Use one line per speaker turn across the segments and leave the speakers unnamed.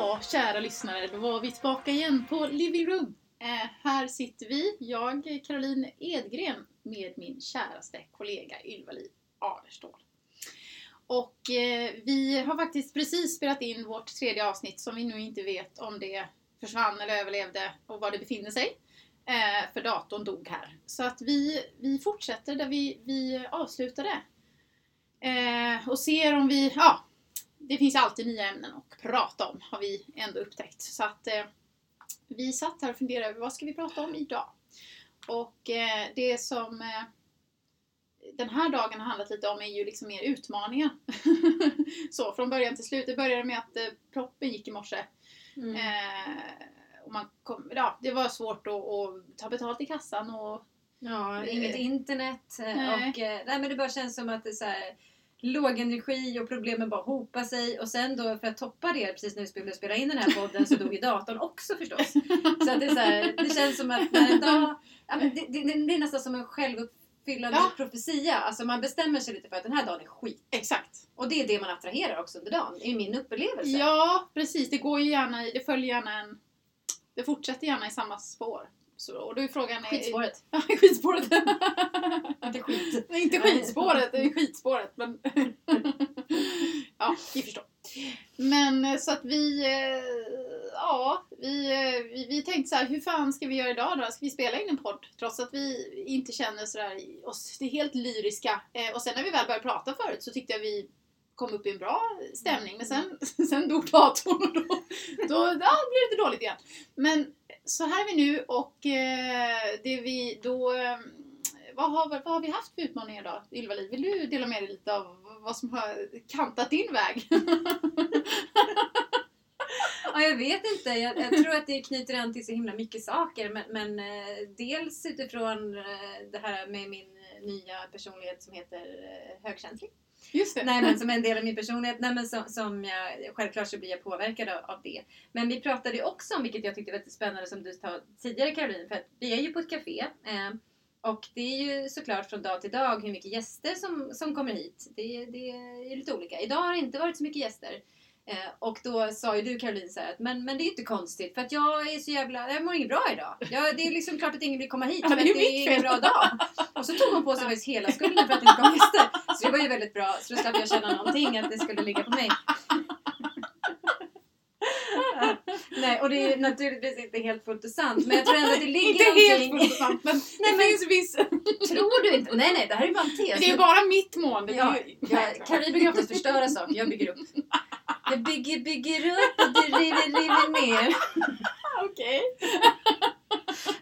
Ja, kära lyssnare, då var vi tillbaka igen på Living Room. Eh, här sitter vi, jag, Caroline Edgren, med min käraste kollega Ylva-Li Aderstål. Och eh, vi har faktiskt precis spelat in vårt tredje avsnitt som vi nu inte vet om det försvann eller överlevde och var det befinner sig. Eh, för datorn dog här. Så att vi, vi fortsätter där vi, vi avslutade. Eh, och ser om vi, ja, det finns alltid nya ämnen att prata om har vi ändå upptäckt. Så att eh, vi satt här och funderade över vad ska vi prata om idag? Och eh, det som eh, den här dagen har handlat lite om är ju liksom mer utmaningar. så från början till slut. Det började med att eh, proppen gick i morse.
Mm.
Eh, och man kom, ja, det var svårt att, att ta betalt i kassan och
Ja, inget
Eh,
internet. eh,
nej.
Och, nej, men det bara känns som att det är så här, låg energi och problemen bara hopar sig. Och sen då för att toppa det, precis när vi skulle spela in den här podden, så dog ju datorn också förstås. Så att det, är så här, det känns som att när en dag, ja, men det, det, det är nästan som en självuppfyllande
Ja.
profetia. Alltså man bestämmer sig lite för att den här dagen är skit.
Exakt.
Och det är det man attraherar också under dagen, är min upplevelse.
Ja, precis. Det går ju gärna i, det följer gärna en, det fortsätter gärna i samma spår. Så, och då är frågan...
Skitspåret.
Ja, skitspåret.
Inte skit.
Nej, inte skitspåret, det är skitspåret. Men ja, ni förstår. Men eh, så att vi, eh, ja, vi, eh, vi, vi tänkte så här, hur fan ska vi göra idag då? Ska vi spela in en podd? Trots att vi inte känner sådär oss, det är helt lyriska. Eh, Och sen när vi väl började prata förut så tyckte jag vi kom upp i en bra stämning. Men sen, sen dog datorn och då, då ja, blev det lite dåligt igen. Men så här är vi nu och eh, det vi då eh, vad har, vad har vi haft för utmaningar idag? Ylva-Liv, vill du dela med dig lite av vad som har kantat din väg?
Ja, jag vet inte. Jag, jag tror att det knyter an till så himla mycket saker. Men, men eh, dels utifrån det här med min nya personlighet som heter högkänslig.
Just det.
Nej men som en del av min personlighet. Nej, men som, som jag, självklart så blir jag påverkad av, av det. Men vi pratade ju också om, vilket jag tyckte var lite spännande som du sa tidigare Caroline, för att vi är ju på ett café. Eh, och det är ju såklart från dag till dag hur mycket gäster som, som kommer hit. Det, det är lite olika. Idag har det inte varit så mycket gäster. Eh, och då sa ju du Caroline så här att men, men det är ju inte konstigt för att jag är så jävla, jag mår inget bra idag. Jag, det är liksom klart att ingen vill komma hit
Ja,
för
det är
det är ingen bra dag. Och så tog hon på sig faktiskt hela skulden för att det inte kom gäster. Det var ju väldigt bra. Så då slapp jag känna någonting att det skulle ligga på mig. Ja. Nej, och det är naturligtvis inte helt fullt och sant. Men jag tror ändå att det ligger
inte helt
någonting...
fullt och sant, men
Nej,
det
men-
finns viss...
Tror du inte? Nej, nej, det här är bara en tes.
Det är bara mitt mående.
Ja,
Det är-
ja, Caroline brukar oftast förstöra saker, jag bygger upp. Jag bygger, bygger upp och du river, river ner.
Okej.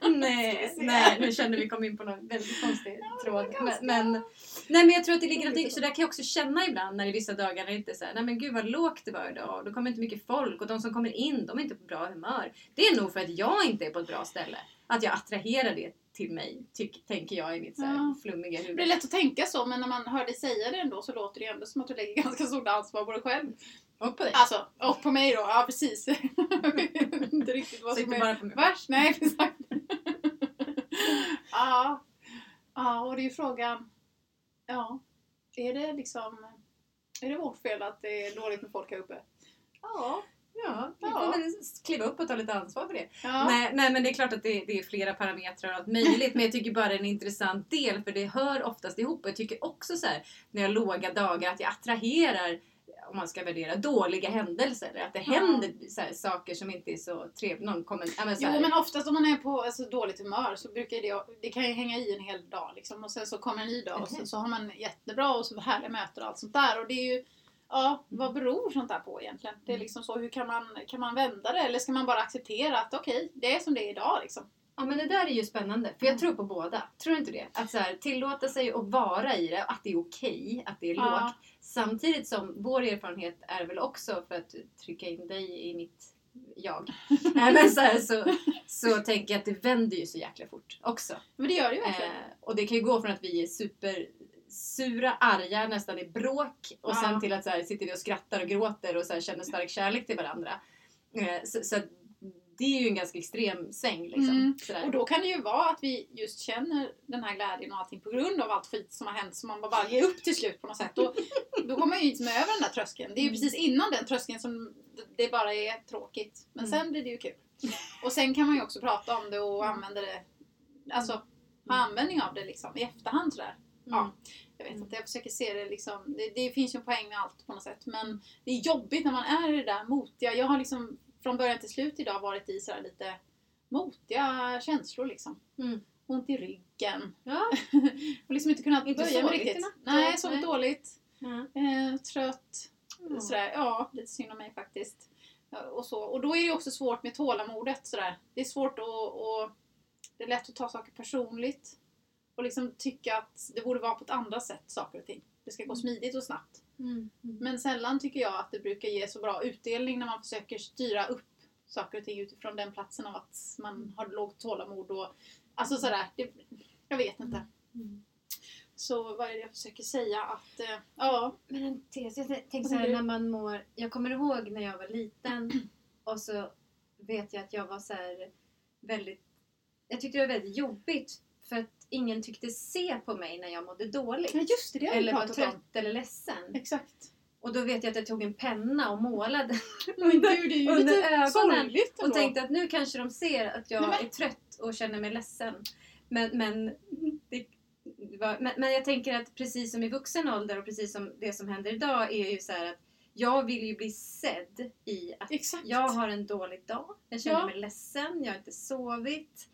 Nej,
vi se.
nej, nu kände vi kom in på någon väldigt konstig tråd. Men, men, nej, men jag tror att det ligger någonting, så där kan jag också känna ibland när det är vissa dagar när det inte är så här, nej men gud vad lågt det var idag, och då kommer inte mycket folk och de som kommer in, de är inte på bra humör. Det är nog för att jag inte är på ett bra ställe. Att jag attraherar det till mig, tyck, tänker jag i mitt så här
Ja.
flummiga
Det blir
huvud.
lätt att tänka så, men när man hör dig säga det ändå så låter det ändå som att du lägger ganska stort ansvar på dig själv.
Och på dig.
Alltså, och på mig då. Ja, precis. Jag inte riktigt vad som är värst. Nej, exakt. Ja. Ja, och det är ju frågan. Ja, är det liksom... Är det vårt fel att det är dåligt med folk här uppe? Ja.
Ja, vi får väl kliva upp och ta lite ansvar för det.
Ja.
Nej, nej, men det är klart att det, det är flera parametrar och allt möjligt. Men jag tycker bara det är en intressant del för det hör oftast ihop. Och jag tycker också så här, när jag har låga dagar att jag attraherar om man ska värdera dåliga händelser. Att det
Ja.
händer så här, saker som inte är så trevliga. Någon kommer, ja, men så
Jo
här,
men oftast om man är på alltså, dåligt humör så brukar det, det kan ju hänga i en hel dag liksom. Och sen så kommer en ny dag och så, så har man jättebra och så härliga möten och allt sånt där. Och det är ju, ja vad beror sånt där på egentligen? Det är
Mm.
liksom så, hur kan man, kan man vända det? Eller ska man bara acceptera att okej, det är som det är idag liksom?
Ja men det där är ju spännande. För jag tror på båda. Tror du inte det? Att så här, tillåta sig att vara i det. Att det är okej. att det är
Ja.
lågt. Samtidigt som vår erfarenhet är väl också, för att trycka in dig i mitt jag. Nej, men så, här, så, så tänker jag att det vänder ju så jäkla fort också.
Men det gör det ju verkligen.
Eh, och det kan ju gå från att vi är super sura, arga, nästan i bråk och
Ja.
sen till att så här, sitter vi och skrattar och gråter och så här, känner stark kärlek till varandra. Eh, så, så det är ju en ganska extrem sväng liksom.
Mm. Och då kan det ju vara att vi just känner den här glädjen och allting på grund av allt skit som har hänt som man bara ger upp till slut på något sätt. Och då kommer man ju liksom över den där tröskeln. Det är ju
Mm.
precis innan den tröskeln som det bara är tråkigt. Men
Mm.
sen blir det ju kul. Och sen kan man ju också prata om det och
Mm.
använda det, alltså ha användning av det liksom i efterhand sådär.
Mm.
Ja, jag vet inte, jag försöker se det liksom, det, det finns ju en poäng med allt på något sätt. Men det är jobbigt när man är i det där motiga. Jag har liksom från början till slut idag varit i sådär lite motiga känslor liksom.
Mm.
Ont i ryggen.
Ja.
och liksom inte kunnat
Inte sovit i
riktigt. Nej,
eller?
sovit dåligt.
Ja.
Eh, trött.
Ja.
Sådär, ja, lite synd om mig faktiskt. Och, så. och då är det också svårt med tålamodet. Sådär. Det är svårt att, Det är lätt att ta saker personligt. Och liksom tycka att det borde vara på ett annat sätt, saker och ting. Det ska gå smidigt och snabbt.
Mm. Mm.
Men sällan tycker jag att det brukar ge så bra utdelning när man försöker styra upp saker och ting utifrån den platsen av att man har lågt tålamod och Alltså sådär, det, jag vet inte.
Mm.
Så vad är det jag försöker säga? Att, eh, ja,
Men en tes, jag
tänker du?
när man mår... Jag kommer ihåg när jag var liten och så vet jag att jag var så här väldigt... Jag tyckte det var väldigt jobbigt för att ingen tyckte se på mig när jag mådde dåligt.
Ja, just det, det
eller var trött
om.
eller ledsen.
Exakt.
Och då vet jag att jag tog en penna och målade
Men gud, det är ju
under
lite
ögonen. och tänkte att nu kanske de ser att jag
Nej,
är trött och känner mig ledsen. Men, men, det, var, men, men jag tänker att precis som i vuxen ålder och precis som det som händer idag är ju så att jag vill ju bli sedd i att
Exakt.
jag har en dålig dag, jag känner
Ja.
mig ledsen, jag har inte sovit.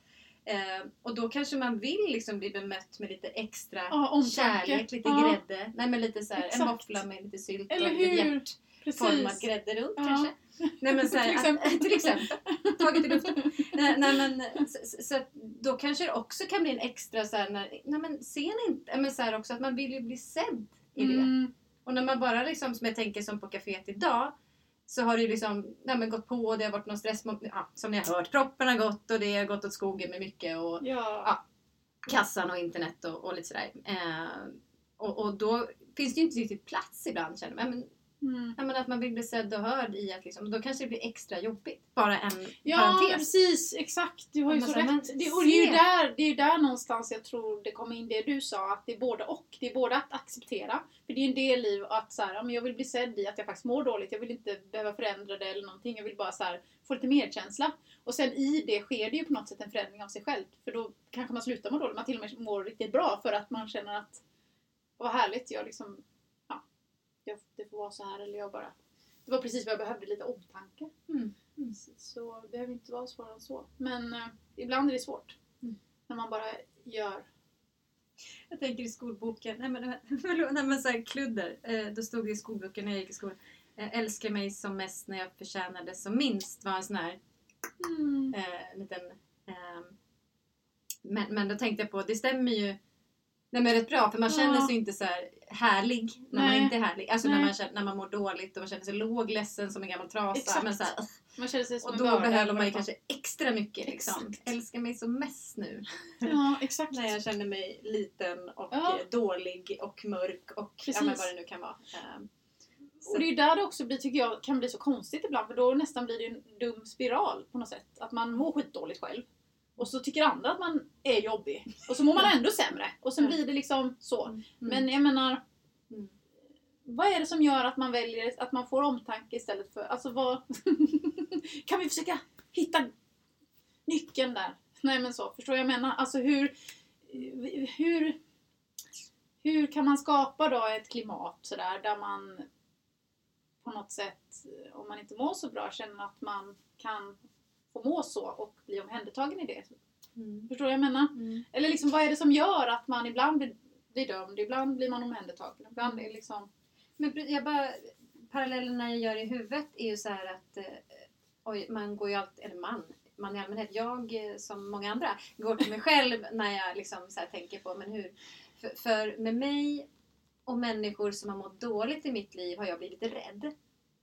Eh, och då kanske man vill liksom bli bemött med lite extra
ja,
kärlek, lite
ja,
grädde. Nej men lite så här, en våffla med lite sylt
Eller
och lite hjärtformad grädde runt
Ja.
kanske. Nej men så här,
Till exempel.
Att, till exempel. Taget i luften. Nej, nej men så, så- då kanske det också kan bli en extra så här, när, nej men ser ni inte? Men så här också att man vill ju bli sedd i det.
Mm,
Och när man bara liksom, som jag tänker som på kaféet idag, så har det ju liksom nej, gått på och det har varit någon stress. Ja, som ni har hört, proppen har gått och det har gått åt skogen med mycket och
ja.
kassan och internet och, och lite sådär. Eh, och, och då finns det ju inte riktigt plats ibland känner man. Men,
Mm.
ja, men att man vill bli sedd och hörd i att liksom, då kanske det blir extra jobbigt. Bara en
Ja,
parentes.
precis. Exakt. Du har ju så
så, men
rätt. Det, och det är ju där, det är där någonstans jag tror det kommer in det du sa. Att det är både och. Det är både att acceptera. För det är en del i att så här, ja, jag vill bli sedd i att jag faktiskt mår dåligt. Jag vill inte behöva förändra det eller någonting. Jag vill bara så här, få lite medkänsla. Och sen i det sker det ju på något sätt en förändring av sig själv. För då kanske man slutar må dåligt. Man till och med mår riktigt bra för att man känner att vad härligt. Jag liksom, ja, jag, det får vara så här. Eller jag bara det var precis vad jag behövde, lite omtanke.
Mm.
Så, så det behöver inte vara svårare än så. Men eh, ibland är det svårt.
Mm.
När man bara gör.
Jag tänker i skolboken, nej men, förlåt, nej, men så här, kludder. Eh, då stod det i skolboken när jag gick i skolan. Eh, älska mig som mest när jag förtjänade som minst var en sån här
Mm.
eh, liten... ehm, men, men då tänkte jag på, det stämmer ju Nej men rätt bra för man känner sig inte så här härlig när
Nej.
man inte är härlig. Alltså när man, känner, när man mår dåligt och man känner sig låg, ledsen som en gammal trasa.
Exakt.
Men så här,
Man känner sig som
och då
börda
behöver man ju kanske extra mycket liksom. Älska mig som mest nu.
Ja, exakt.
När jag känner mig liten och
Ja.
dålig och mörk och ja, men vad det nu kan vara. Ehm, så-
Och det är där det också blir, tycker jag, kan bli så konstigt ibland. För då nästan blir det en dum spiral på något sätt. Att man mår skitdåligt själv. Och så tycker andra att man är jobbig. Och så mår man ändå sämre. Och sen
Mm.
blir det liksom så.
Mm.
Men jag menar,
Mm.
vad är det som gör att man väljer att man får omtanke istället för... Alltså vad... kan vi försöka hitta nyckeln där? Nej men så, förstår jag menar? Alltså hur... Hur... Hur kan man skapa då ett klimat sådär där man på något sätt, om man inte mår så bra, känner att man kan få må så och bli omhändertagen i det?
Mm.
Förstår jag menar?
Mm.
Eller liksom, vad är det som gör att man ibland blir, blir dömd, ibland blir man omhändertagen, ibland är liksom...
Men jag bara, parallellerna jag gör i huvudet är ju så här att eh, oj, man går ju alltid, eller man, man i allmänhet, jag eh, som många andra går till mig själv när jag liksom så tänker på men hur, för, för med mig och människor som har mått dåligt i mitt liv har jag blivit rädd.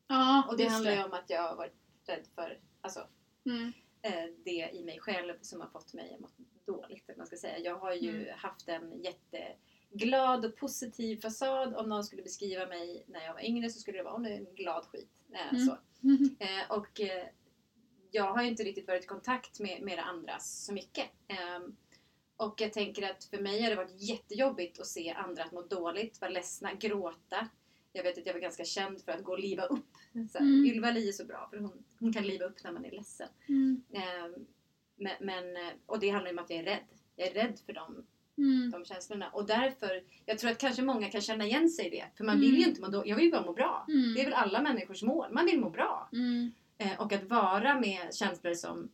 Ja,
Och det handlar ju om att jag har varit rädd för alltså,
Mm.
eh, det i mig själv som har fått mig att må dåligt. Man ska säga. Jag har ju
Mm.
haft en jätteglad och positiv fasad. Om någon skulle beskriva mig när jag var yngre så skulle det vara en glad skit. Eh,
Mm.
så. Eh, och jag har ju inte riktigt varit i kontakt med, med det andra så mycket. Ehm, och jag tänker att för mig har det varit jättejobbigt att se andra att må dåligt, vara ledsna, gråta. Jag vet att jag var ganska känd för att gå och liva upp. Så här,
Mm.
Ylva Li är så bra för hon, hon kan liva upp när man är ledsen.
Mm.
Ehm, men, men, eh, och det handlar ju om att jag är rädd. Jag är rädd för dem,
Mm.
de känslorna. Och därför, jag tror att kanske många kan känna igen sig i det. För man
Mm.
vill ju inte må dåligt. Jag vill ju bara må bra.
Mm.
Det är väl alla människors mål. Man vill må bra.
Mm.
Eh, och att vara med känslor som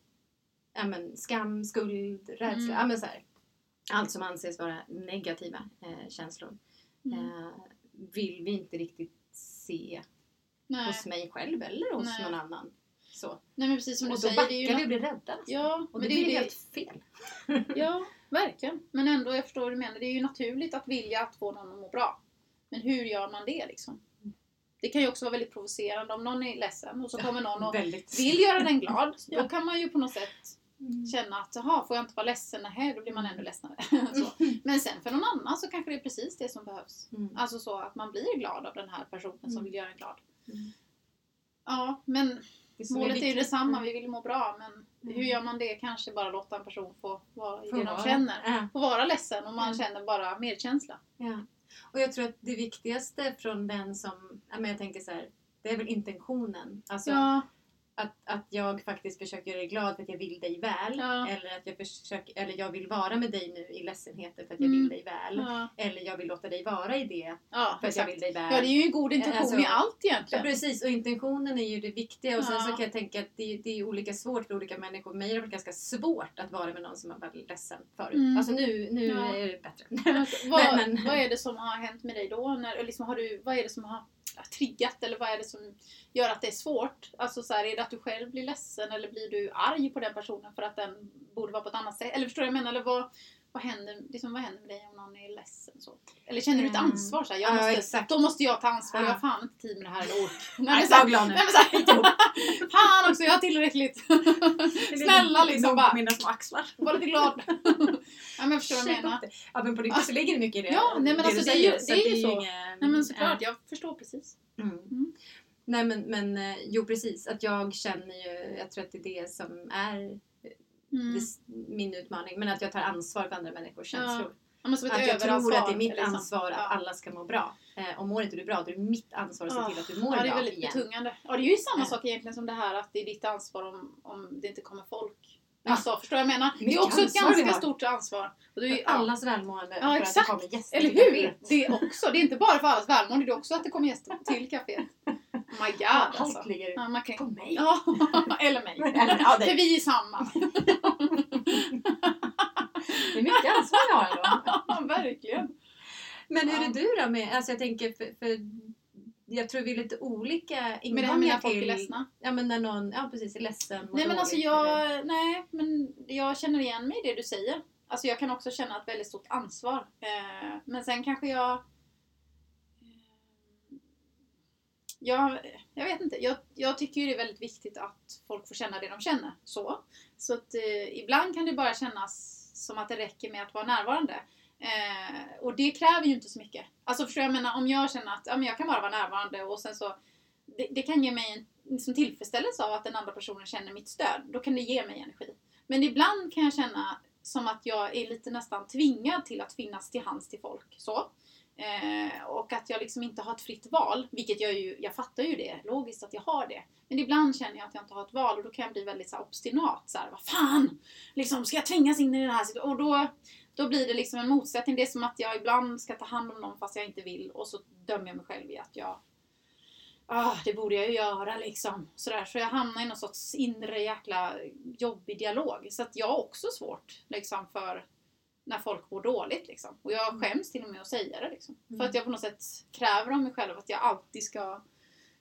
ja, men, skam, skuld, rädsla.
Mm.
Ja, men, så här, allt som anses vara negativa eh, känslor.
Mm.
Eh, vill vi inte riktigt se
Nej.
hos mig själv eller hos
Nej.
någon annan. Så.
Nej men precis som du
Och då
säger.
backar
Det är ju
vi och blir rädda. nästan.
Ja,
och
men
det
det är
blir
ju det.
helt fel.
Ja, verkligen. Men ändå, jag förstår vad du menar. Det är ju naturligt att vilja att få någon att må bra. Men hur gör man det liksom? Det kan ju också vara väldigt provocerande om någon är ledsen och så kommer någon och
Väldigt.
vill göra den glad.
Ja.
Då kan man ju på något sätt
Mm.
känna att jaha, får jag inte vara ledsen? Nej, då blir man ännu ledsnare. så. Men sen för någon annan så kanske det är precis det som behövs.
Mm.
Alltså så att man blir glad av den här personen som
Mm.
vill göra en glad.
Mm.
Ja, men
som
målet är ju detsamma.
Mm.
Vi vill ju må bra. Men
Mm.
hur gör man det? Kanske bara låta en person få vara i det de känner.
Ja.
Få vara ledsen och man
Mm.
känner bara medkänsla.
Ja. Och jag tror att det viktigaste från den som, jag tänker så här, det är väl intentionen. Alltså
Ja,
att, att jag faktiskt försöker göra dig glad för att jag vill dig väl.
Ja.
Eller att jag försöker, eller jag vill vara med dig nu i ledsenheten för att jag
Mm.
vill dig väl.
ja,
Eller jag vill låta dig vara i det
ja
för att jag
exakt.
vill dig väl.
Ja, det är ju en god intention
Alltså-
i allt
Ja,
egentligen.
precis, och intentionen är ju det viktiga. Och sen
Ja.
så kan jag tänka att det, det är olika svårt för olika människor. För mig har det varit ganska svårt att vara med någon som har varit ledsen förut.
Mm.
Alltså nu, nu
Ja.
är det bättre.
vad,
men-
vad är det som har hänt med dig då? När, liksom, har du, vad är det som har triggat eller vad är det som gör att det är svårt? Alltså så här, är det att du själv blir ledsen eller blir du arg på den personen för att den borde vara på ett annat sätt? Eller förstår du vad jag menar? Eller vad, vad, händer, liksom, vad händer med dig om någon är ledsen? Så? Eller känner du ett
Mm.
ansvar? Så här, jag
Ja,
måste,
exakt.
då måste jag ta ansvar, jag
Ja.
har fan inte tid med det här eller ork. Nej,
jag är glad nu.
Nej, men så här, fan också, jag har tillräckligt. Snälla liksom bara,
Mina små axlar.
var lite glad. ja, men jag förstår vad
Shake
menar.
Ja men på riktigt så ligger det mycket i det.
Ja, nej, men
du
alltså, det är ju- det är ju så. Nej men såklart, jag förstår precis.
Mm.
Mm.
Nej men, men eh, jo precis, att jag känner ju, jag tror att det är det som är
Mm.
min utmaning. Men att jag tar ansvar för andra människors
Ja,
känslor.
Ja,
Att jag tror
överansvar,
att det är mitt
liksom.
ansvar att
Ja.
alla ska må bra. Eh, och mår inte du bra, då är det mitt ansvar att se
Ja.
till att du mår
Ja, det är
bra
väldigt
igen.
betungande. Ja, det är ju samma
Ja.
sak egentligen som det här att det är ditt ansvar om, om det inte kommer folk.
Ja.
Alltså, förstår du vad jag menar? Det är
Mycket
också ett ganska stort ansvar. Och det är, ju-
allas välmående.
Ja,
för
exakt.
att det kommer gäster
Eller hur? Det är också. Det är inte bara för allas välmående, det är också att det kommer gäster till kaféet. Oh my god
Allt
alltså.
ligger
Ja, man kan...
på mig.
Ja, eller mig.
Eller, ja,
För
det,
vi är samma.
det är mycket ansvar jag har ändå.
Ja, verkligen.
Men hur är du då med, alltså jag tänker för, för jag tror vi är lite olika
Med det här
ingångar
med när folk är
till...
ledsna.
Ja men när någon, ja precis, är ledsen,
Nej men alltså
eller-
jag, nej men jag känner igen mig i det du säger. Alltså jag kan också känna ett väldigt stort ansvar. Eh, men sen kanske jag... eh, jag, jag vet inte. Jag, jag tycker ju det är väldigt viktigt att folk får känna det de känner. Så, så att eh, ibland kan det bara kännas som att det räcker med att vara närvarande. Eh, och det kräver ju inte så mycket. Alltså förstår jag, jag menar om jag känner att ja, men jag kan bara vara närvarande och sen så det, det kan ge mig en liksom, tillfredsställelse av att den andra personen känner mitt stöd. Då kan det ge mig energi. Men ibland kan jag känna som att jag är lite nästan tvingad till att finnas till hands till folk. Så. Eh, och att jag liksom inte har ett fritt val. Vilket jag ju, jag fattar ju det, logiskt att jag har det. Men ibland känner jag att jag inte har ett val och då kan jag bli väldigt så här, obstinat. Så här, vad fan! Liksom, ska jag tvingas in i den här situationen? Och då, då blir det liksom en motsättning. Det är som att jag ibland ska ta hand om någon fast jag inte vill och så dömer jag mig själv i att jag Ah, det borde jag ju göra liksom. Sådär. Så jag hamnar i någon sorts inre jäkla jobbig dialog. Så att jag har också svårt liksom, för när folk mår dåligt. Liksom. Och jag skäms till och med att säga det. Liksom.
Mm.
För att jag på något sätt kräver av mig själv att jag alltid ska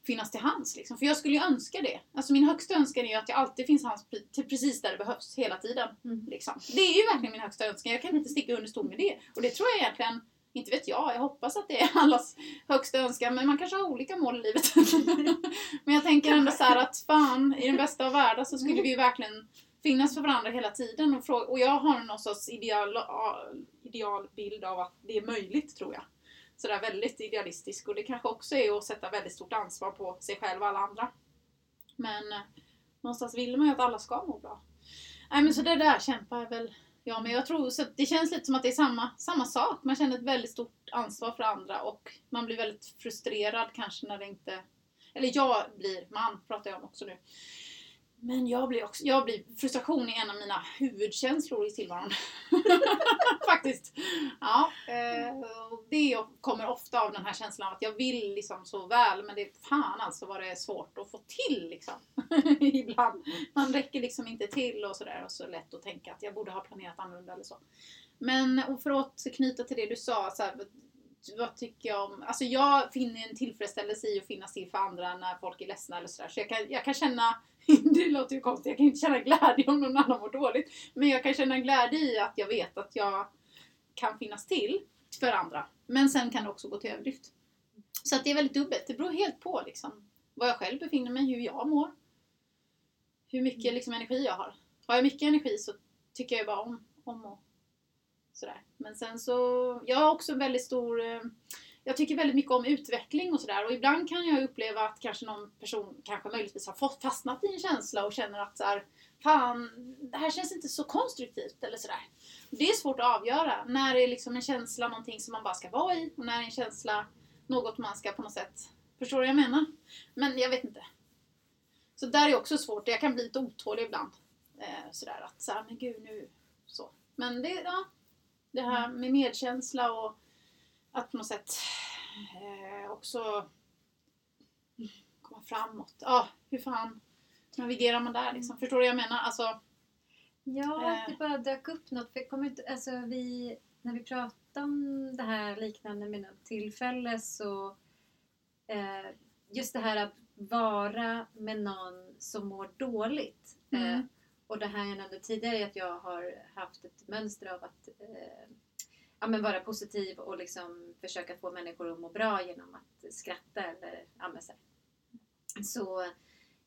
finnas till hands. Liksom. För jag skulle ju önska det. Alltså min högsta önskan är ju att jag alltid finns hands till precis där det behövs hela tiden.
Mm.
Liksom. Det är ju verkligen min högsta önskan. Jag kan inte sticka under stol med det. Och det tror jag egentligen, inte vet jag, jag hoppas att det är allas högsta önskan. Men man kanske har olika mål i livet. men jag tänker ändå så att fan, i den bästa av världar så skulle vi ju verkligen finnas för varandra hela tiden. Och, fråga, och jag har någon sorts ideal, idealbild av att det är möjligt, tror jag. Sådär väldigt idealistisk. Och det kanske också är att sätta väldigt stort ansvar på sig själv och alla andra. Men eh, någonstans vill man ju att alla ska må bra. Nej men så det där kämpar jag väl jag med. Jag tror så det känns lite som att det är samma, samma sak. Man känner ett väldigt stort ansvar för andra och man blir väldigt frustrerad kanske när det inte... Eller jag blir, man pratar jag om också nu. Men jag blir också, jag blir, frustration är en av mina huvudkänslor i tillvaron. Faktiskt. Ja, eh, det kommer ofta av den här känslan av att jag vill liksom så väl men det är fan alltså vad det är svårt att få till liksom. Ibland. Man räcker liksom inte till och sådär och så lätt att tänka att jag borde ha planerat annorlunda eller så. Men och för att knyta till det du sa, så här, vad tycker jag om... Alltså jag finner en tillfredsställelse i att finnas till för andra när folk är ledsna eller sådär. Så jag kan, jag kan känna, det låter ju konstigt, jag kan inte känna glädje om någon annan mår dåligt. Men jag kan känna glädje i att jag vet att jag kan finnas till för andra. Men sen kan det också gå till överdrift. Så att det är väldigt dubbelt. Det beror helt på liksom var jag själv befinner mig, hur jag mår. Hur mycket liksom, energi jag har. Har jag mycket energi så tycker jag bara om, om och Sådär. Men sen så, jag har också en väldigt stor eh, jag tycker väldigt mycket om utveckling och sådär och ibland kan jag uppleva att kanske någon person kanske möjligtvis har fått, fastnat i en känsla och känner att så här, fan, det här känns inte så konstruktivt eller sådär. Det är svårt att avgöra. När är liksom en känsla någonting som man bara ska vara i och när är en känsla något man ska på något sätt, förstår du vad jag menar? Men jag vet inte. Så där är också svårt, jag kan bli lite otålig ibland. Eh, sådär att så men gud nu så. Men det, ja, det här med medkänsla och att på något sätt eh, också komma framåt. Ja, ah, hur fan navigerar man där liksom? Förstår du vad jag menar? Alltså,
ja, eh, det bara dök upp något. För kommer inte, alltså, vi, när vi pratade om det här liknande med något tillfälle så eh, just det här att vara med någon som mår dåligt. Eh, mm. Eh, och det här jag nämnde tidigare är att jag har haft ett mönster av att eh, ja, men vara positiv och liksom försöka få människor att må bra genom att skratta eller ja, men så, så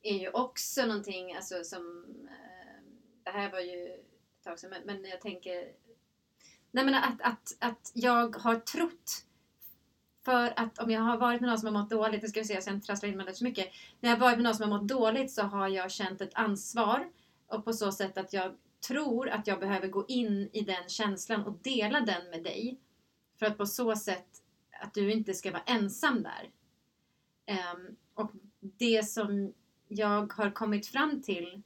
är ju också någonting alltså, som... Eh, det här var ju ett tag sedan men, men jag tänker... Nej men att, att, att jag har trott för att om jag har varit med någon som har mått dåligt, det ska vi se så jag inte trasslar in mig så mycket. När jag har varit med någon som har mått dåligt så har jag känt ett ansvar och på så sätt att jag tror att jag behöver gå in i den känslan och dela den med dig. För att på så sätt att du inte ska vara ensam där. Um, och det som jag har kommit fram till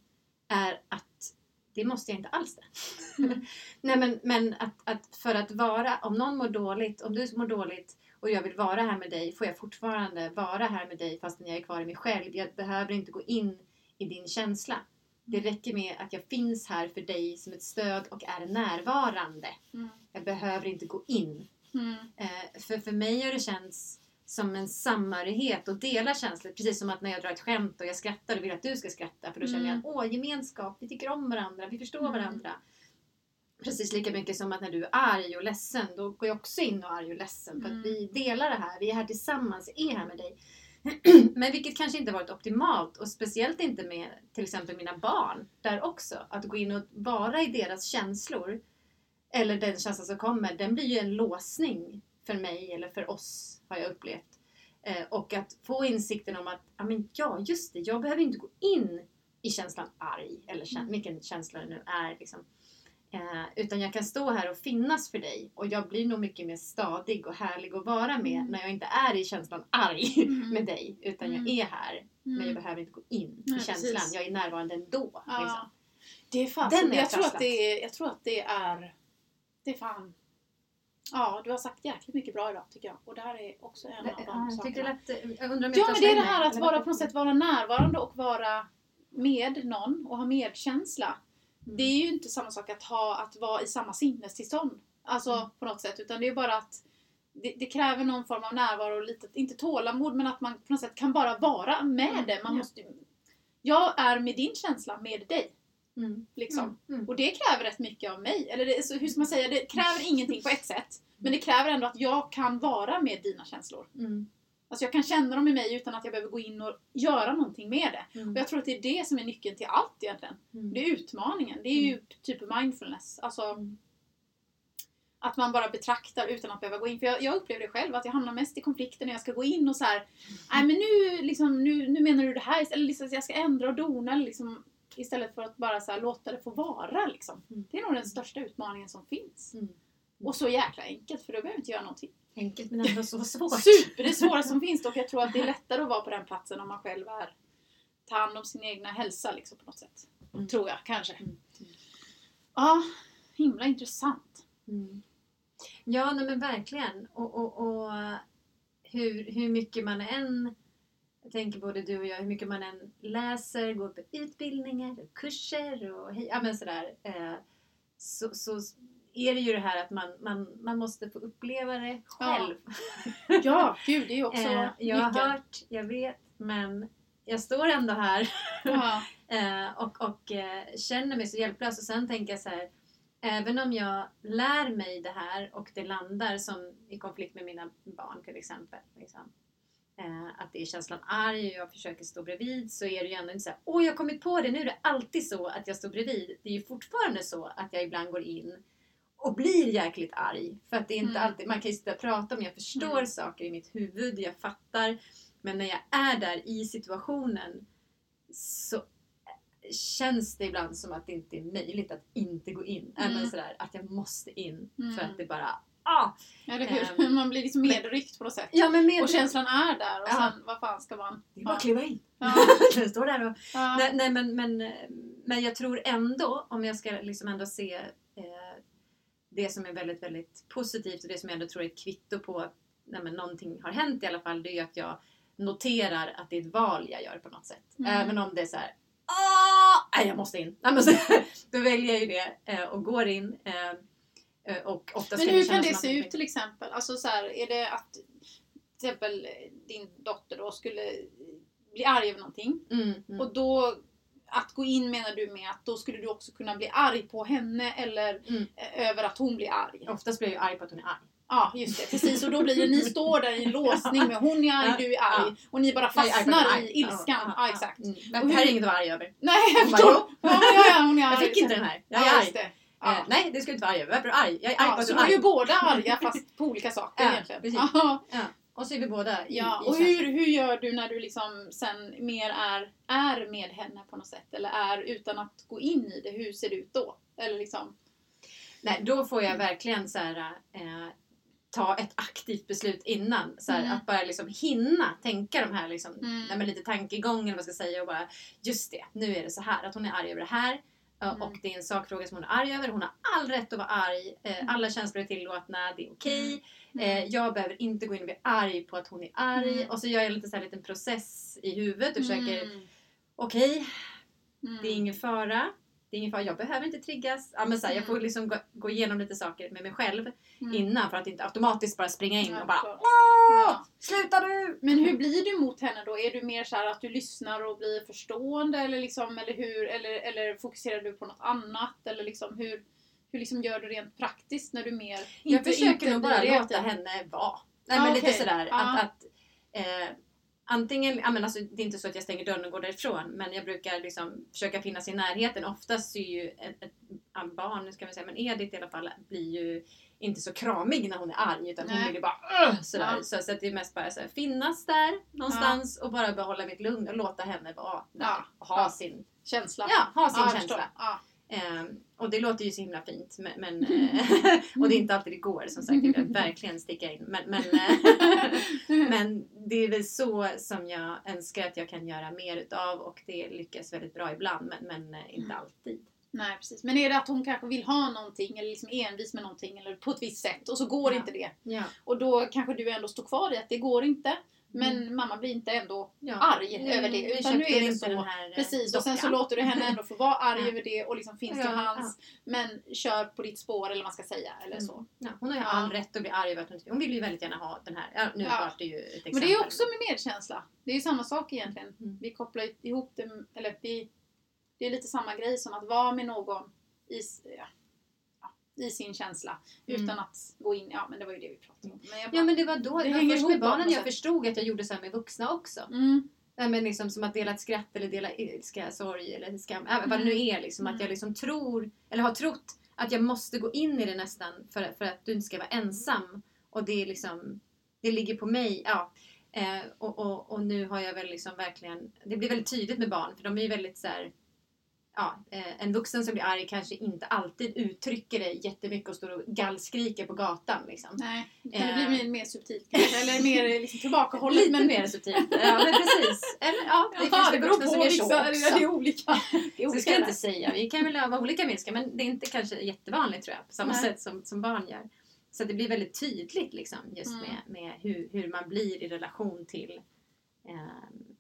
är att det måste jag inte alls det. Mm. Nej men, men att, att, för att vara, om någon mår dåligt, om du mår dåligt och jag vill vara här med dig, får jag fortfarande vara här med dig fastän jag är kvar i mig själv. Jag behöver inte gå in i din känsla. Det räcker med att jag finns här för dig som ett stöd och är närvarande. Mm. Jag behöver inte gå in. Mm. Eh, för för mig har det känts som en samhörighet och dela känslor. Precis som att när jag drar ett skämt och jag skrattar och vill att du ska skratta. För då känner jag mm. åh gemenskap, vi tycker om varandra, vi förstår mm. varandra. Precis lika mycket som att när du är arg och ledsen, då går jag också in och är arg och ledsen. För att mm. vi delar det här, vi är här tillsammans, är här med dig. Men vilket kanske inte varit optimalt och speciellt inte med till exempel mina barn där också. Att gå in och vara i deras känslor eller den känsla som kommer, den blir ju en låsning för mig eller för oss har jag upplevt. Eh, och att få insikten om att ja, just det, jag behöver inte gå in i känslan arg eller mm. vilken känsla det nu är. Liksom. Eh, utan jag kan stå här och finnas för dig och jag blir nog mycket mer stadig och härlig att vara med mm. när jag inte är i känslan arg mm. med dig. Utan jag mm. är här men jag mm. behöver inte gå in i känslan. Precis. Jag är närvarande ändå. Ja. Liksom.
Det är fan, Den jag, tror att det är, jag tror att det är... Det är fan... Ja, du har sagt jäkligt mycket bra idag tycker jag. Och det här är också en av de sakerna.
Att, jag undrar om
ja, men det är det här att vara på något sätt vara närvarande och vara med någon och ha medkänsla. Det är ju inte samma sak att, ha, att vara i samma sinnestillstånd. Alltså mm. på något sätt. Utan det är bara att det, det, kräver någon form av närvaro och lite, inte tålamod, men att man på något sätt kan bara vara med mm. det. Man måste, jag är med din känsla med dig. Mm. Liksom. Mm. mm. Och det kräver rätt mycket av mig. Eller det, så, hur ska man säga? Det kräver ingenting på ett sätt. Men det kräver ändå att jag kan vara med dina känslor. Mm. Alltså jag kan känna dem i mig utan att jag behöver gå in och göra någonting med det. Mm. Och jag tror att det är det som är nyckeln till allt egentligen. Mm. Det är utmaningen. Det är ju mm. typ mindfulness. Alltså, mm. Att man bara betraktar utan att behöva gå in. För jag, jag upplever det själv, att jag hamnar mest i konflikter när jag ska gå in och så här. Nej men nu, liksom, nu, nu menar du det här, eller liksom, jag ska ändra och dona. Liksom, istället för att bara så här, låta det få vara. Liksom.
Mm.
Det är nog den största utmaningen som finns.
Mm.
Och så jäkla enkelt, för då behöver jag inte göra någonting.
Enkelt men ändå så svårt.
Super, det svåraste som finns. Och jag tror att det är lättare att vara på den platsen om man själv är tar hand om sin egna hälsa liksom, på något sätt.
Mm.
Tror jag, kanske.
Mm.
Ja, himla intressant.
Mm. Ja, nej, men verkligen. Och, och, och hur, hur mycket man än, jag tänker både du och jag, hur mycket man än läser, går på utbildningar och kurser och hej, ja, men sådär. Eh, så, så är det ju det här att man, man, man måste få uppleva det själv.
Ja, gud, det är också
Eh, jag har
nyckeln.
hört, jag vet, men jag står ändå här
Ja.
Eh, och och eh, känner mig så hjälplös. Och sen tänker jag så här, även om jag lär mig det här och det landar som i konflikt med mina barn till exempel. Liksom, eh, att det är känslan arg och jag försöker stå bredvid så är det ju ändå inte så här, åh jag har kommit på det, nu är det alltid så att jag står bredvid. Det är ju fortfarande så att jag ibland går in och blir jäkligt arg. För att det är inte
Mm.
alltid, man kan ju sitta och prata om, jag förstår
Mm.
saker i mitt huvud, jag fattar. Men när jag är där i situationen så känns det ibland som att det inte är möjligt att inte gå in.
Mm.
Eller sådär, att jag måste in.
Mm.
För att det bara... Ah!
Eller hur?
Ehm,
Man blir liksom medryckt på något sätt.
Ja men
Och känslan är där och
Ja.
sen vad fan ska man...
Det är bara att kliva in.
Ja.
Den står där och...
Ja.
Nej, nej men, men, men jag tror ändå, om jag ska liksom ändå se det som är väldigt, väldigt positivt och det som jag ändå tror är ett kvitto på att nej, men någonting har hänt i alla fall. Det är ju att jag noterar att det är ett val jag gör på något sätt.
Mm.
Även om det är så här. "Ah, Nej, jag måste in. Nej, men så, då väljer jag ju det eh, och går in. Eh, eh, och oftast
Men
det
hur kan det
som
se ut till exempel? Alltså så här, är det att till exempel din dotter då skulle bli arg över någonting
Mm, mm.
och då att gå in menar du med att då skulle du också kunna bli arg på henne eller
Mm.
eh, över att hon blir arg?
Oftast blir jag ju arg på att hon är arg.
Ja, just det. Precis. Och då blir det, ni står där i en låsning med hon är arg, du är arg. Och ni bara
arg på att
fastnar
arg.
i ilskan. Ja, exakt.
Mm. Men det här är inget att vara arg över.
Nej, jag förstår. Ja, ja, ja, hon är arg.
Jag fick inte den här. Jag är
ja,
arg.
Ja.
Eh, nej, det ska du inte vara arg över. Varför är du arg? Jag är arg på
Ja,
att
så
du är
är ju
arg.
båda arga fast på olika saker egentligen.
precis.
Ja.
Och så är vi båda i,
Ja,
i
och hur, hur gör du när du liksom sen mer är, är med henne på något sätt? Eller är utan att gå in i det? Hur ser det ut då? Eller liksom,
Nej, då får jag verkligen så här, eh, ta ett aktivt beslut innan. Så här,
Mm.
Att bara liksom hinna tänka de här liksom,
Mm.
lite tankegången, vad ska jag säga, och bara just det, nu är det så här att hon är arg över det här. Eh,
Mm.
Och det är en sakfråga som hon är arg över. Hon har all rätt att vara arg. eh,
Mm.
Alla känslor är tillåtna. Det är okej.
Mm.
Eh, jag behöver inte gå in och bli arg på att hon är arg.
Mm.
Och så gör jag lite så här liten process i huvudet och försöker,
Mm.
okej,
Mm.
det är ingen fara. Det är ingen fara, jag behöver inte triggas. Ja, men så här, Jag får
Mm.
liksom gå, gå igenom lite saker med mig själv
Mm.
innan för att inte automatiskt bara springa in
Ja,
och bara. Åh!
Ja.
Sluta nu!
Men hur blir du mot henne då? Är du mer så här att du lyssnar och blir förstående eller, liksom, eller, hur, eller, eller fokuserar du på något annat? Eller liksom, hur, hur liksom gör du rent praktiskt när du mer
Jag försöker nog bara låta henne vara. Nej,
Ja,
men
okej.
lite sådär
Ja.
att, att eh, Antingen, ja, men alltså, det är inte så att jag stänger dörren och går därifrån men jag brukar liksom försöka finnas i närheten. Oftast är ju ett, ett, ett barn, ska vi säga, men Edith i alla fall blir ju inte så kramig när hon är arg utan hon
Nej.
vill ju bara sådär.
Ja.
Så, så att det är mest bara så här, finnas där någonstans och bara behålla mitt lugn och låta henne vara där.
Ja.
Och ha
Ja.
sin,
Känsla?
ja, ha sin
Ja,
känsla. Ehm, och det låter ju så himla fint. Men, men, eh, och det är inte alltid det går som sagt. Jag vill verkligen sticka in. Men, men, eh, men det är väl så som jag önskar att jag kan göra mer utav. Och det lyckas väldigt bra ibland. Men, men eh, inte
Mm.
alltid.
Nej precis. Men är det att hon kanske vill ha någonting eller liksom envis med någonting eller på ett visst sätt och så går
Ja.
inte det.
Ja.
Och då kanske du ändå står kvar i att det går inte. Men
Mm.
mamma blir inte ändå
ja.
arg
Mm,
över det. Utan nu är det så.
här, eh,
Precis, och sen så låter du henne ändå få vara arg
Ja.
över det och liksom finns
Ja,
till hands. Men kör på ditt spår eller vad man ska säga. Eller så.
Mm. Ja, hon har ju
Ja.
all rätt att bli arg över att hon Hon vill ju väldigt gärna ha den här. Ja, nu
Ja.
vart det ju ett exempel.
Men det är också med medkänsla. Det är ju samma sak egentligen.
Mm.
Vi kopplar ihop det, eller vi, det är lite samma grej som att vara med någon i, ja, ja, i sin känsla.
Mm.
Utan att gå in, ja men det var ju det vi pratade om. Men bara,
Ja men det var då,
Det
det var
hänger
först
ihop
med barnen jag förstod att jag gjorde så här med vuxna också.
mm,
Nej, men liksom som att dela ett skratt eller dela ilska, sorg eller skam. Äh, vad det nu är. Liksom, Att jag liksom tror, eller har trott att jag måste gå in i det nästan för, för att du inte ska vara ensam. Och det är liksom, det ligger på mig. Ja. Eh, och, och, och nu har jag väl liksom verkligen, det blir väldigt tydligt med barn för de är ju väldigt så här, ja, eh, en vuxen som blir arg kanske inte alltid uttrycker det jättemycket och står och gallskriker på gatan. Liksom.
Nej, det kan det bli mer, subtilt kanske, eller mer liksom tillbakahållet.
Lite
men...
mer subtilt. Ja, men precis. Eller, ja, det,
Ja, det beror på vissa,
också.
det är olika. Det är olika
ska jag inte säga. Vi kan väl vara olika minska men det är inte kanske jättevanligt tror jag. På samma
Nej.
sätt som, som barn gör. Så det blir väldigt tydligt liksom just
Mm.
med, med hur, hur man blir i relation till, eh,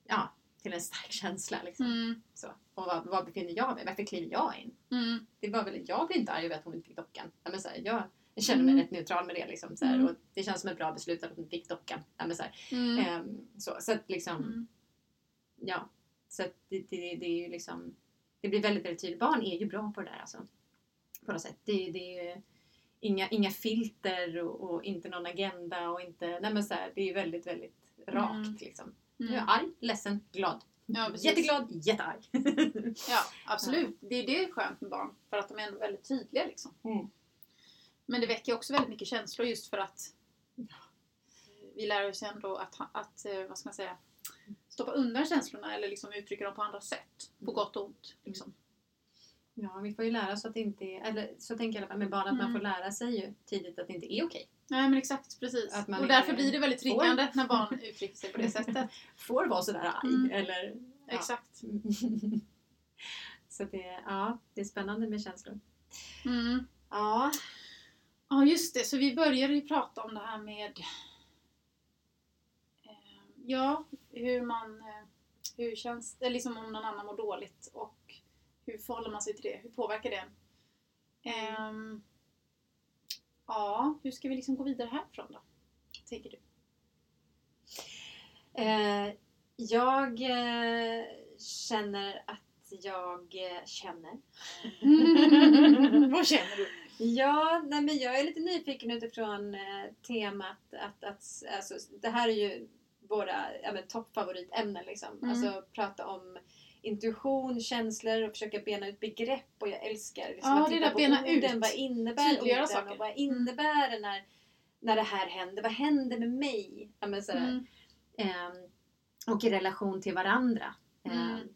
ja, till en stark känsla. Liksom.
Mm,
Så. Och vad, vad befinner jag mig? Varför kliver jag in?
mm,
Det var väl, jag blir inte arg över att hon inte fick dockan. Ja, men så här, jag, jag känner mig
Mm.
rätt neutral med det. Liksom, så här,
Mm.
och det känns som ett bra beslut att hon fick dockan. Ja, men så, här,
mm,
ehm, så, så att liksom,
mm.
Ja, så att det, det, det är ju liksom... Det blir väldigt, väldigt tydligt. Barn är ju bra på det där alltså. På något sätt. Det, det är ju inga, inga filter och, och inte någon agenda och inte... Nej men så här, det är ju väldigt, väldigt rakt
Mm.
liksom. Är jag
Mm.
arg, ledsen, glad.
Ja, precis.
Jätteglad, jättearg.
Ja, absolut. Det är det skönt med barn. För att de är ändå väldigt tydliga liksom.
Mm.
Men det väcker också väldigt mycket känslor just för att vi lär oss ändå att, att eh, vad ska man säga, stoppa undan känslorna eller liksom uttrycka dem på andra sätt. På
Mm.
gott och ont. Liksom.
Ja, vi får ju lära oss att det inte är... Eller så tänker jag i alla fall med barn att man
Mm.
får lära sig ju tidigt att det inte är okej.
Nej men exakt, precis.
Att man
Och därför blir det väldigt triggande när barn uttrycker sig på det sättet.
Får vara sådär arg
Mm.
eller... Ja.
Exakt.
så det, ja, det är spännande med känslor.
Mm.
Ja.
Ja just det, så vi började ju prata om det här med eh, Ja, hur man eh, Hur känns det, liksom om någon annan mår dåligt och hur förhåller man sig till det? Hur påverkar det? Ehm, ja, hur ska vi liksom gå vidare härifrån då? Tänker du?
Eh, jag eh, känner att jag eh, känner.
Vad känner du?
Ja, nej, men jag är lite nyfiken utifrån eh, temat att, att alltså, det här är ju våra ja, toppfavoritämnen. Liksom.
Mm.
Alltså prata om intuition, känslor och försöka bena ut begrepp. Och jag älskar liksom,
Ja,
att titta på
bena
orden.
ut.
Vad innebär
Tydliggöra
orden
saker.
och vad innebär det när, när det här händer? Vad händer med mig? Ja, men, sådär.
Mm.
Ehm, och i relation till varandra. Ehm,
Mm.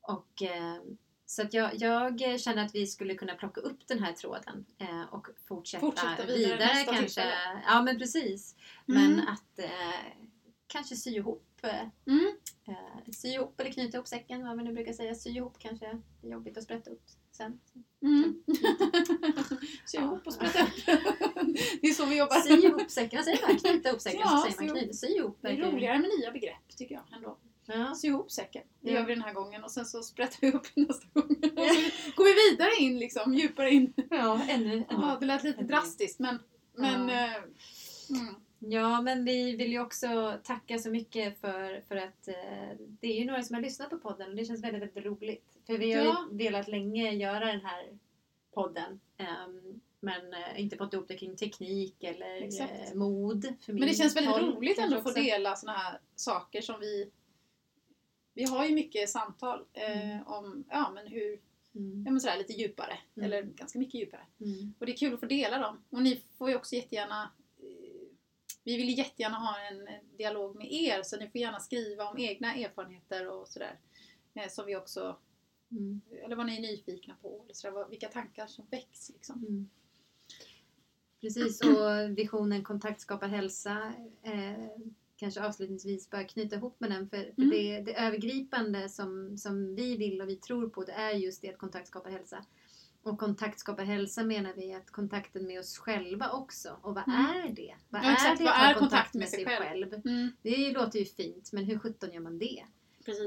och, ehm, så att jag, jag känner att vi skulle kunna plocka upp den här tråden eh, och fortsätta,
Fortsätta vidare nästa
kanske.
tillfälle.
Ja men precis. Men
Mm.
att eh, kanske sy ihop,
Mm.
eh, sy ihop eller knyta ihop säcken, vad vi nu brukar säga. Sy ihop kanske är jobbigt att sprätta upp sen.
Mm. Sy ihop och sprätta upp. Det är så vi jobbar.
Sy ihop säcken, säger man? Knyta ihop säcken,
Ja,
så säger man knyta. Sy ihop.
Det är roligare med nya begrepp tycker jag ändå.
Ja.
Sy ihop säcken. Det gör vi den här gången och sen så sprättar vi upp nästa gång. Och så går vi vidare in liksom, djupare in.
ja, ännu. ännu.
Ja, det lät lite
Ännu.
drastiskt men... men
Ja.
eh, mm.
Ja, men vi vill ju också tacka så mycket för, för att eh, det är ju några som har lyssnat på podden och det känns väldigt, väldigt roligt. För vi har
Ja.
ju velat länge göra den här podden. ehm, men eh, inte fått ihop det kring teknik eller eh, mod. För
Men det känns väldigt
håll
roligt ändå att få dela såna här saker som vi... Vi har ju mycket samtal eh,
Mm.
om ja, men hur,
Mm.
ja, men sådär, lite djupare.
Mm.
Eller ganska mycket djupare.
Mm.
Och det är kul att få dela dem. Och ni får ju också jättegärna vi vill jättegärna ha en dialog med er så ni får gärna skriva om egna erfarenheter och sådär. Eh, Som vi också,
Mm.
eller vad ni är nyfikna på. Eller sådär, vad- vilka tankar som väcks liksom.
Mm. Precis, och visionen kontakt skapar hälsa. Eh, kanske avslutningsvis bara knyta ihop med den. För, för
Mm.
det, det övergripande som, som vi vill och vi tror på det är just det att kontakt skapar hälsa. Och kontakt skapar hälsa menar vi att kontakten med oss själva också. Och vad
Mm.
är det? Vad
Ja, exakt.
det
Vad
att ha
är kontakt med sig själv? Mm,
Det låter ju fint, men hur sjutton gör man det?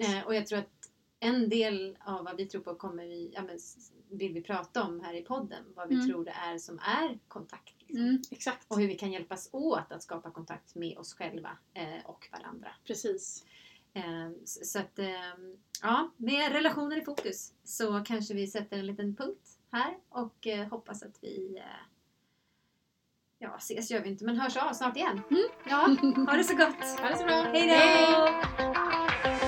Eh, och jag tror att en del av vad vi tror på kommer vi, ja, men, vill vi prata om här i podden. Vad vi
Mm.
tror det är som är kontakt. Liksom.
Mm, exakt.
Och hur vi kan hjälpas åt att skapa kontakt med oss själva eh, och varandra.
Precis.
Eh, så att, eh, ja, med relationer i fokus så kanske vi sätter en liten punkt här och eh, hoppas att vi eh, Ja, ses gör vi inte, men hörs av snart igen.
Mm.
Ja, ha det så gott!
Ha det så bra.
Hej då!